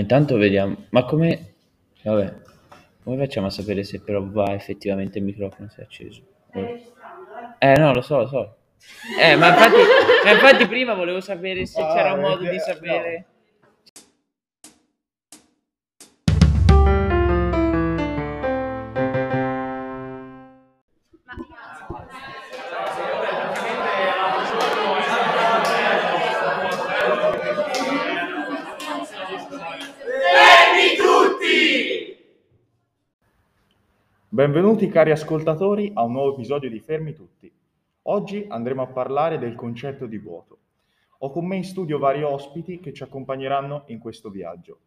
Intanto vediamo, ma come, vabbè, come facciamo a sapere se però va effettivamente il microfono se è acceso? Eh no, lo so, lo so. Eh, ma infatti, ma infatti prima volevo sapere se c'era un modo eh, di no. sapere. Benvenuti cari ascoltatori a un nuovo episodio di Fermi Tutti. Oggi andremo a parlare del concetto di vuoto. Ho con me in studio vari ospiti che ci accompagneranno in questo viaggio.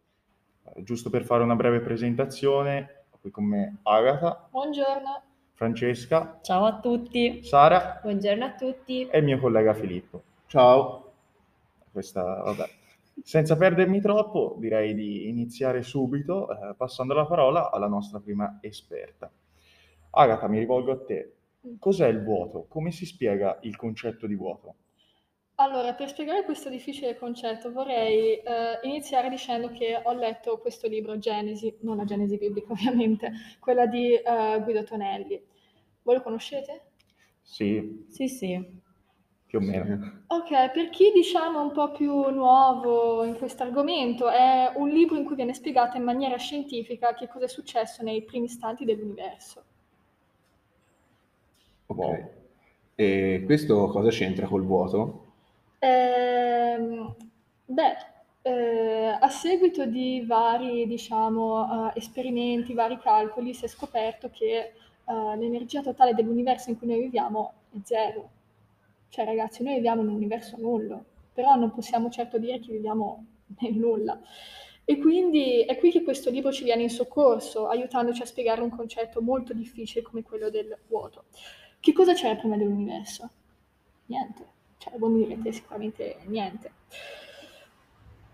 Eh, giusto per fare una breve presentazione, ho qui con me Agatha, Buongiorno. Francesca, Ciao a tutti. Sara Buongiorno a tutti. e il mio collega Filippo. Ciao. Questa, vabbè. Senza perdermi troppo, direi di iniziare subito eh, passando la parola alla nostra prima esperta. Agatha, mi rivolgo a te. Cos'è il vuoto? Come si spiega il concetto di vuoto? Allora, per spiegare questo difficile concetto vorrei eh, iniziare dicendo che ho letto questo libro Genesi, non la Genesi biblica ovviamente, quella di eh, Guido Tonelli. Voi lo conoscete? Sì, Sì, sì. Più o meno. Ok, per chi diciamo un po' più nuovo in questo argomento, è un libro in cui viene spiegata in maniera scientifica che cosa è successo nei primi istanti dell'universo. Ok. E questo cosa c'entra col vuoto? Ehm, beh, eh, a seguito di vari, diciamo, eh, esperimenti, vari calcoli, si è scoperto che eh, l'energia totale dell'universo in cui noi viviamo è zero. Cioè, ragazzi, noi viviamo in un universo nullo, però non possiamo certo dire che viviamo nel nulla. E quindi è qui che questo libro ci viene in soccorso, aiutandoci a spiegare un concetto molto difficile come quello del vuoto. Che cosa c'era prima dell'universo? Niente. Cioè, voi mi direte sicuramente niente.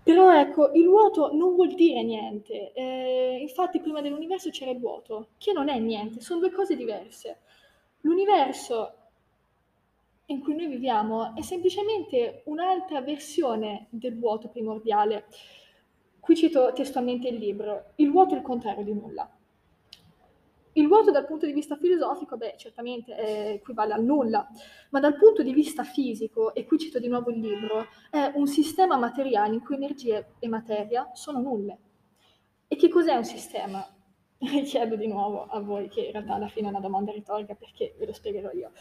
Però ecco, il vuoto non vuol dire niente. Eh, infatti prima dell'universo c'era il vuoto, che non è niente, sono due cose diverse. L'universo in cui noi viviamo è semplicemente un'altra versione del vuoto primordiale. Qui cito testualmente il libro. Il vuoto è il contrario di nulla. Il vuoto dal punto di vista filosofico, beh, certamente eh, equivale al nulla, ma dal punto di vista fisico, e qui cito di nuovo il libro, è un sistema materiale in cui energia e materia sono nulle. E che cos'è un sistema? Richiedo di nuovo a voi, che in realtà alla fine è una domanda retorica perché ve lo spiegherò io.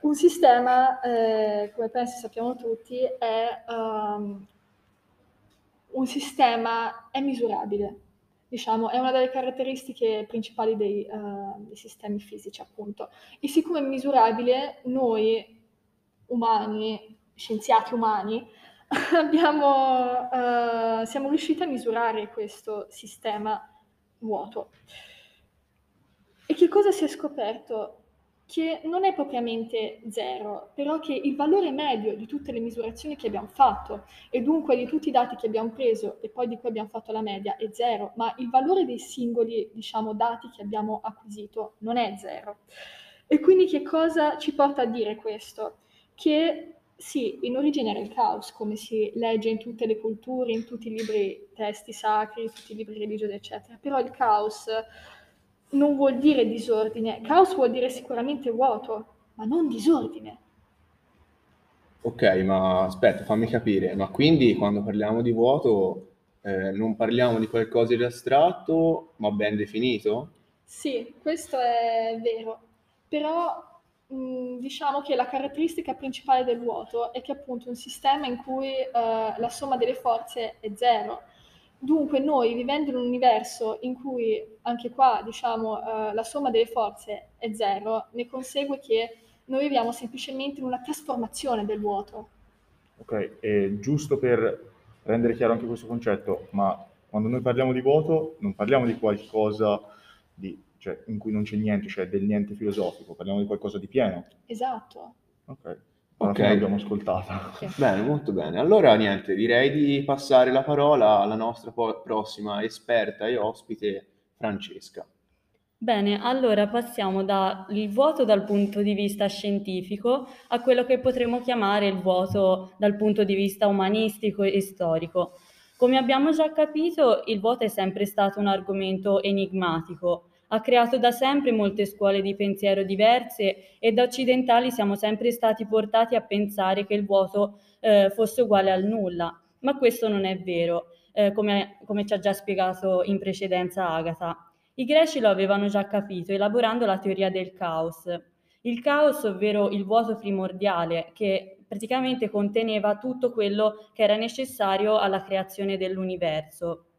Un sistema, eh, come penso sappiamo tutti, è um, un sistema è misurabile, diciamo, è una delle caratteristiche principali dei, uh, dei sistemi fisici, appunto. E siccome è misurabile, noi umani, scienziati umani, abbiamo, uh, siamo riusciti a misurare questo sistema vuoto. E che cosa si è scoperto? Che non è propriamente zero, però che il valore medio di tutte le misurazioni che abbiamo fatto e dunque di tutti i dati che abbiamo preso e poi di cui abbiamo fatto la media è zero, ma il valore dei singoli, diciamo, dati che abbiamo acquisito non è zero. E quindi che cosa ci porta a dire questo? Che sì, in origine era il caos, come si legge in tutte le culture, in tutti i libri testi sacri, tutti i libri religiosi, eccetera, però il caos non vuol dire disordine, caos vuol dire sicuramente vuoto, ma non disordine. Ok, ma aspetta, fammi capire, ma quindi quando parliamo di vuoto eh, non parliamo di qualcosa di astratto, ma ben definito? Sì, questo è vero, però diciamo che la caratteristica principale del vuoto è che appunto un sistema in cui eh, la somma delle forze è zero. Dunque noi vivendo in un universo in cui anche qua diciamo eh, la somma delle forze è zero, ne consegue che noi viviamo semplicemente in una trasformazione del vuoto. Ok, e giusto per rendere chiaro anche questo concetto, ma quando noi parliamo di vuoto non parliamo di qualcosa di, cioè, in cui non c'è niente, cioè del niente filosofico, parliamo di qualcosa di pieno. Esatto. Ok, alla Ok. l'abbiamo ascoltata. Bene, molto bene. Allora, niente, direi di passare la parola alla nostra po- prossima esperta e ospite, Francesca. Bene, allora passiamo dal vuoto dal punto di vista scientifico a quello che potremmo chiamare il vuoto dal punto di vista umanistico e storico. Come abbiamo già capito, il vuoto è sempre stato un argomento enigmatico. Ha creato da sempre molte scuole di pensiero diverse e da occidentali siamo sempre stati portati a pensare che il vuoto eh, fosse uguale al nulla, ma questo non è vero, eh, come, come ci ha già spiegato in precedenza Agatha. I greci lo avevano già capito elaborando la teoria del caos. Il caos, ovvero il vuoto primordiale, che praticamente conteneva tutto quello che era necessario alla creazione dell'universo.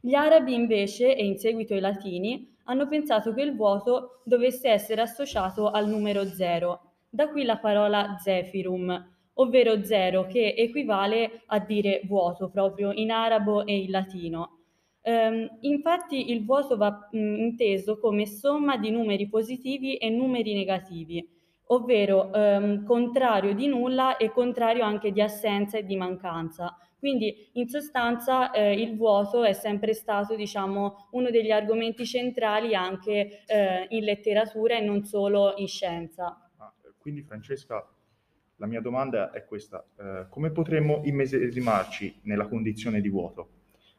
Gli arabi invece, e in seguito i latini, hanno pensato che il vuoto dovesse essere associato al numero zero, da qui la parola zefirum, ovvero zero, che equivale a dire vuoto proprio in arabo e in latino. Um, infatti il vuoto va mh, inteso come somma di numeri positivi e numeri negativi, ovvero um, contrario di nulla e contrario anche di assenza e di mancanza. Quindi in sostanza eh, il vuoto è sempre stato diciamo, uno degli argomenti centrali anche eh, in letteratura e non solo in scienza. Ah, quindi Francesca, la mia domanda è questa, eh, come potremmo immedesimarci nella condizione di vuoto?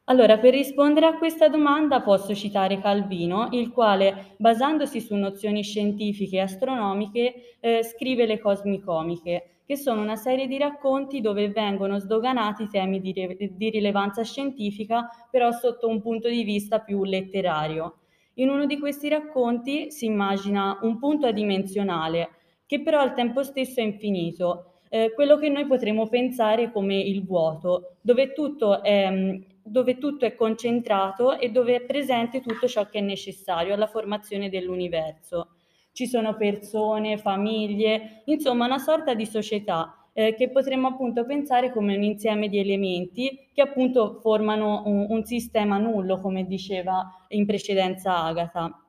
Allora, per rispondere a questa domanda posso citare Calvino, il quale, basandosi su nozioni scientifiche e astronomiche, eh, scrive le cosmicomiche, che sono una serie di racconti dove vengono sdoganati temi di, di rilevanza scientifica, però sotto un punto di vista più letterario. In uno di questi racconti si immagina un punto adimensionale, che però al tempo stesso è infinito, eh, quello che noi potremmo pensare come il vuoto, dove tutto è dove tutto è concentrato e dove è presente tutto ciò che è necessario alla formazione dell'universo. Ci sono persone, famiglie, insomma una sorta di società eh, che potremmo appunto pensare come un insieme di elementi che appunto formano un, un sistema nullo, come diceva in precedenza Agatha.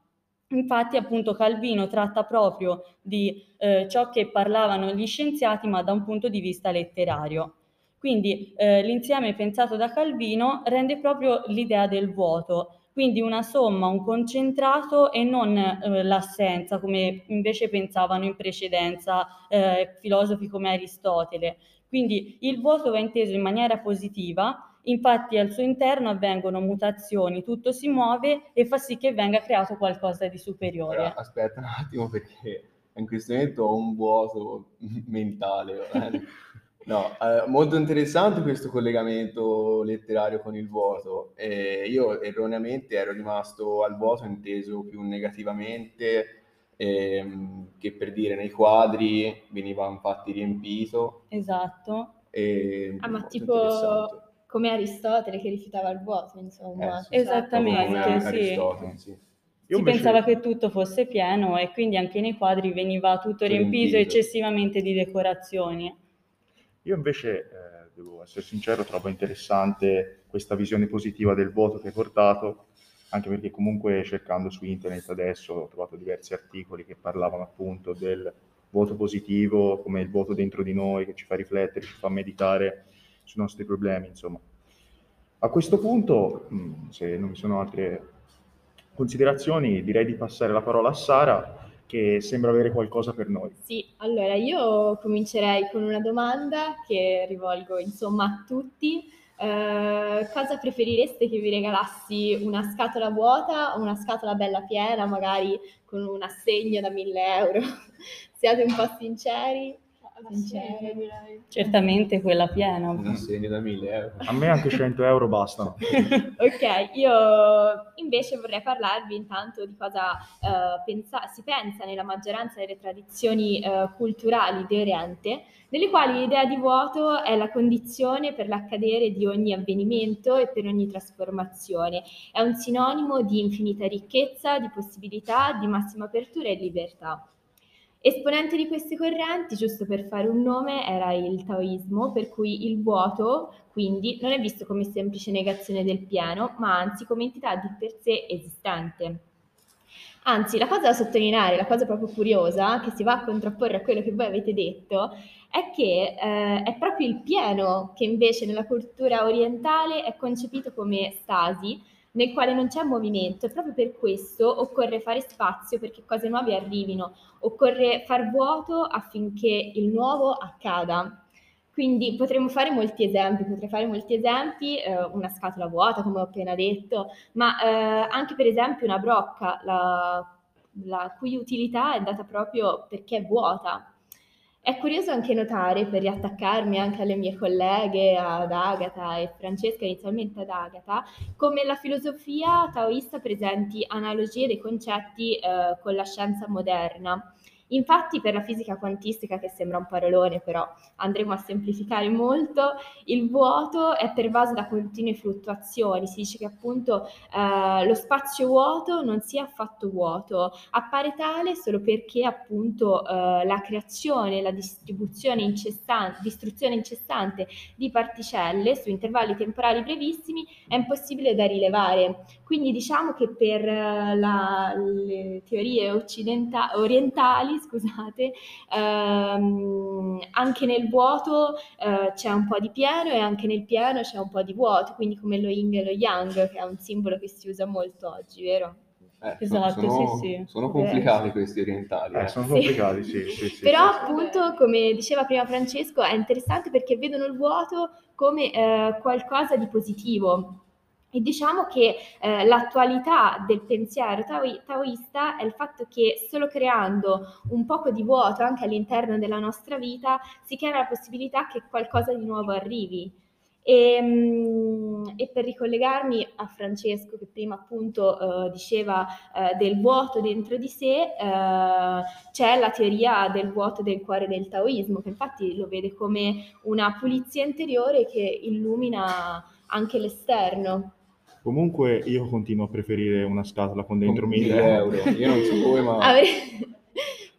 Infatti appunto Calvino tratta proprio di eh, ciò che parlavano gli scienziati ma da un punto di vista letterario. Quindi eh, l'insieme pensato da Calvino rende proprio l'idea del vuoto, quindi una somma, un concentrato e non eh, l'assenza, come invece pensavano in precedenza eh, filosofi come Aristotele. Quindi il vuoto va inteso in maniera positiva, infatti al suo interno avvengono mutazioni, tutto si muove e fa sì che venga creato qualcosa di superiore. Aspetta un attimo perché in questo momento ho un vuoto mentale. No, eh, molto interessante questo collegamento letterario con il vuoto. Eh, io erroneamente ero rimasto al vuoto inteso più negativamente, ehm, che per dire nei quadri veniva infatti riempito. Esatto. E, ah, ma tipo come Aristotele che rifiutava il vuoto, insomma. Eh, Esattamente, sì. sì. Io si invece... pensava che tutto fosse pieno e quindi anche nei quadri veniva tutto riempito, riempito. eccessivamente di decorazioni. Io invece, eh, devo essere sincero, trovo interessante questa visione positiva del voto che hai portato, anche perché comunque cercando su internet adesso ho trovato diversi articoli che parlavano appunto del voto positivo, come il voto dentro di noi che ci fa riflettere, ci fa meditare sui nostri problemi, insomma. A questo punto, mm, se non vi sono altre considerazioni, direi di passare la parola a Sara che sembra avere qualcosa per noi. Sì, allora io comincerei con una domanda che rivolgo insomma a tutti. Eh, cosa preferireste che vi regalassi una scatola vuota o una scatola bella piena, magari con un assegno da 1000 euro? Siate un po' sinceri. Sincero, Certamente quella piena. Un assegno da 1000 euro. A me anche 100 euro bastano. ok, io invece vorrei parlarvi intanto di cosa uh, pensa- si pensa nella maggioranza delle tradizioni uh, culturali di Oriente, nelle quali l'idea di vuoto è la condizione per l'accadere di ogni avvenimento e per ogni trasformazione. È un sinonimo di infinita ricchezza, di possibilità, di massima apertura e libertà. Esponente di queste correnti, giusto per fare un nome, era il taoismo, per cui il vuoto, quindi, non è visto come semplice negazione del pieno, ma anzi come entità di per sé esistente. Anzi, la cosa da sottolineare, la cosa proprio curiosa, che si va a contrapporre a quello che voi avete detto, è che eh, è proprio il pieno che invece nella cultura orientale è concepito come stasi, nel quale non c'è movimento e proprio per questo occorre fare spazio perché cose nuove arrivino, occorre far vuoto affinché il nuovo accada. Quindi potremmo fare molti esempi, potrei fare molti esempi, eh, una scatola vuota come ho appena detto, ma eh, anche per esempio una brocca, la, la cui utilità è data proprio perché è vuota. È curioso anche notare, per riattaccarmi anche alle mie colleghe, ad Agata e Francesca, inizialmente ad Agata, come la filosofia taoista presenti analogie dei concetti eh, con la scienza moderna. Infatti per la fisica quantistica, che sembra un parolone, però andremo a semplificare molto, il vuoto è pervaso da continue fluttuazioni, si dice che appunto eh, lo spazio vuoto non sia affatto vuoto, appare tale solo perché appunto eh, la creazione, la distribuzione incessante, distruzione incessante di particelle su intervalli temporali brevissimi è impossibile da rilevare. Quindi diciamo che per eh, la, le teorie occidentali, orientali scusate, ehm, anche nel vuoto eh, c'è un po' di pieno e anche nel pieno c'è un po' di vuoto, quindi come lo yin e lo yang, che è un simbolo che si usa molto oggi, vero? Eh, Esatto, sono, sì, sì. Sono complicati questi orientali. Eh, eh. sono Sì. complicati, sì, sì, sì, Però sì, sì. appunto, come diceva prima Francesco, è interessante perché vedono il vuoto come eh, qualcosa di positivo. E diciamo che eh, l'attualità del pensiero taoi- taoista è il fatto che solo creando un poco di vuoto anche all'interno della nostra vita si crea la possibilità che qualcosa di nuovo arrivi. E, mm, e per ricollegarmi a Francesco che prima appunto eh, diceva eh, del vuoto dentro di sé, eh, c'è la teoria del vuoto del cuore del taoismo, che infatti lo vede come una pulizia interiore che illumina anche l'esterno. Comunque io continuo a preferire una scatola con dentro Con 1000 1000 euro. Io non so come, ma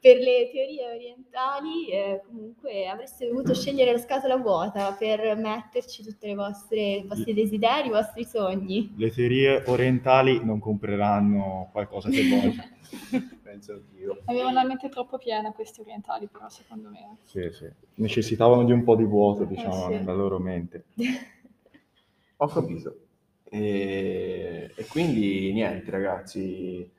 per le teorie orientali, eh, comunque avreste dovuto scegliere la scatola vuota per metterci tutti i vostri desideri, i vostri sogni. Le teorie orientali non compreranno qualcosa che voglio. penso anch'io. Avevano la mente troppo piena questi orientali, però, secondo me. Sì, sì. Necessitavano di un po' di vuoto, diciamo, sì. nella loro mente. Ho capito. E, e quindi niente, ragazzi.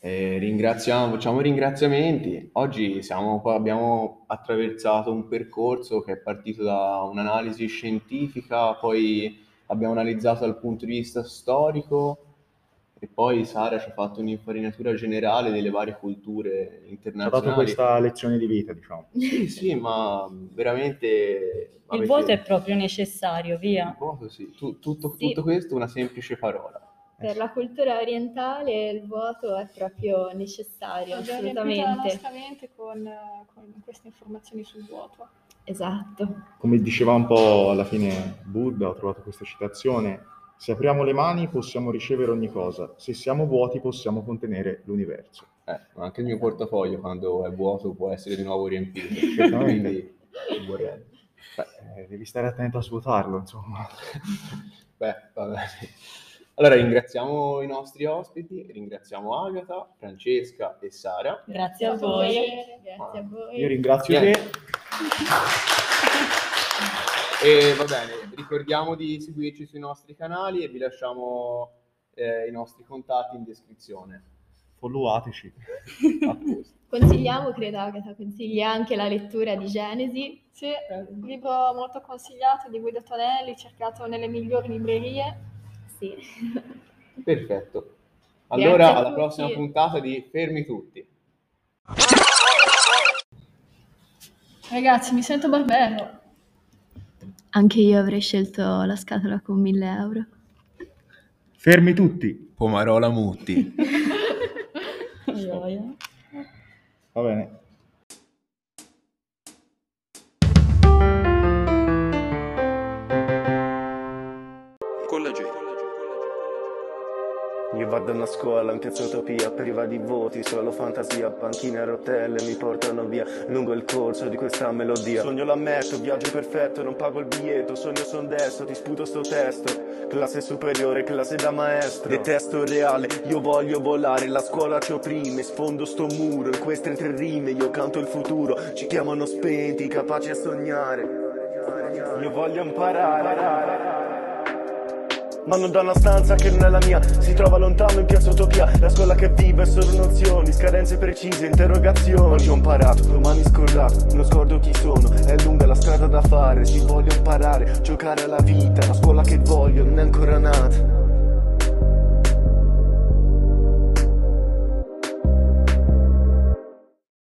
eh, ringraziamo, facciamo ringraziamenti. Oggi siamo abbiamo attraversato un percorso che è partito da un'analisi scientifica, poi abbiamo analizzato dal punto di vista storico e poi Sara ci ha fatto un'infarinatura generale delle varie culture Ci ha internazionali. dato questa lezione di vita, diciamo. Sì, sì, ma veramente... Il avete- vuoto è proprio necessario, Il via. vuoto, sì. Tu- tutto, Sì. tutto questo una semplice parola. Per la cultura orientale il vuoto è proprio necessario, la assolutamente. nostra mente con, con queste informazioni sul vuoto. Esatto. Come diceva un po' alla fine Buddha, ho trovato questa citazione, se apriamo le mani possiamo ricevere ogni cosa, se siamo vuoti possiamo contenere l'universo. Eh, ma anche il mio portafoglio quando è vuoto può essere di nuovo riempito. Quindi vorrei. Beh, eh, devi stare attento a svuotarlo, insomma. Beh, va bene. Allora ringraziamo i nostri ospiti, ringraziamo Agata, Francesca e Sara. Grazie a voi. Grazie a voi. Io ringrazio Niente. te. E va bene, ricordiamo di seguirci sui nostri canali e vi lasciamo eh, i nostri contatti in descrizione. Followateci. Consigliamo, credo Agatha, consiglia anche la lettura di Genesi. Sì, libro molto consigliato di Guido Tonelli, cercato nelle migliori librerie. Sì. Perfetto. Allora, alla tutti. prossima puntata di Fermi Tutti. Ragazzi, mi sento barbero. Anche io avrei scelto la scatola con 1000 euro. Fermi tutti. Pomarola Mutti. Va bene. Io vado a una scuola in piazza Utopia, priva di voti, solo fantasia, panchine a rotelle mi portano via lungo il corso di questa melodia. Sogno l'ammetto, viaggio perfetto, non pago il biglietto, sogno son destro, ti sputo sto testo. Classe superiore, classe da maestro. Detesto il reale, io voglio volare, la scuola ci opprime, sfondo sto muro, in queste tre rime io canto il futuro, ci chiamano spenti, capaci a sognare. Io voglio imparare. Vanno da una stanza che non è la mia. Si trova lontano in piazza Utopia. La scuola che vive è solo nozioni Scadenze precise, interrogazioni. Oggi ho imparato, domani scordato Non scordo chi sono, è lunga la strada da fare Ci voglio imparare, giocare alla vita La scuola che voglio non è ancora nata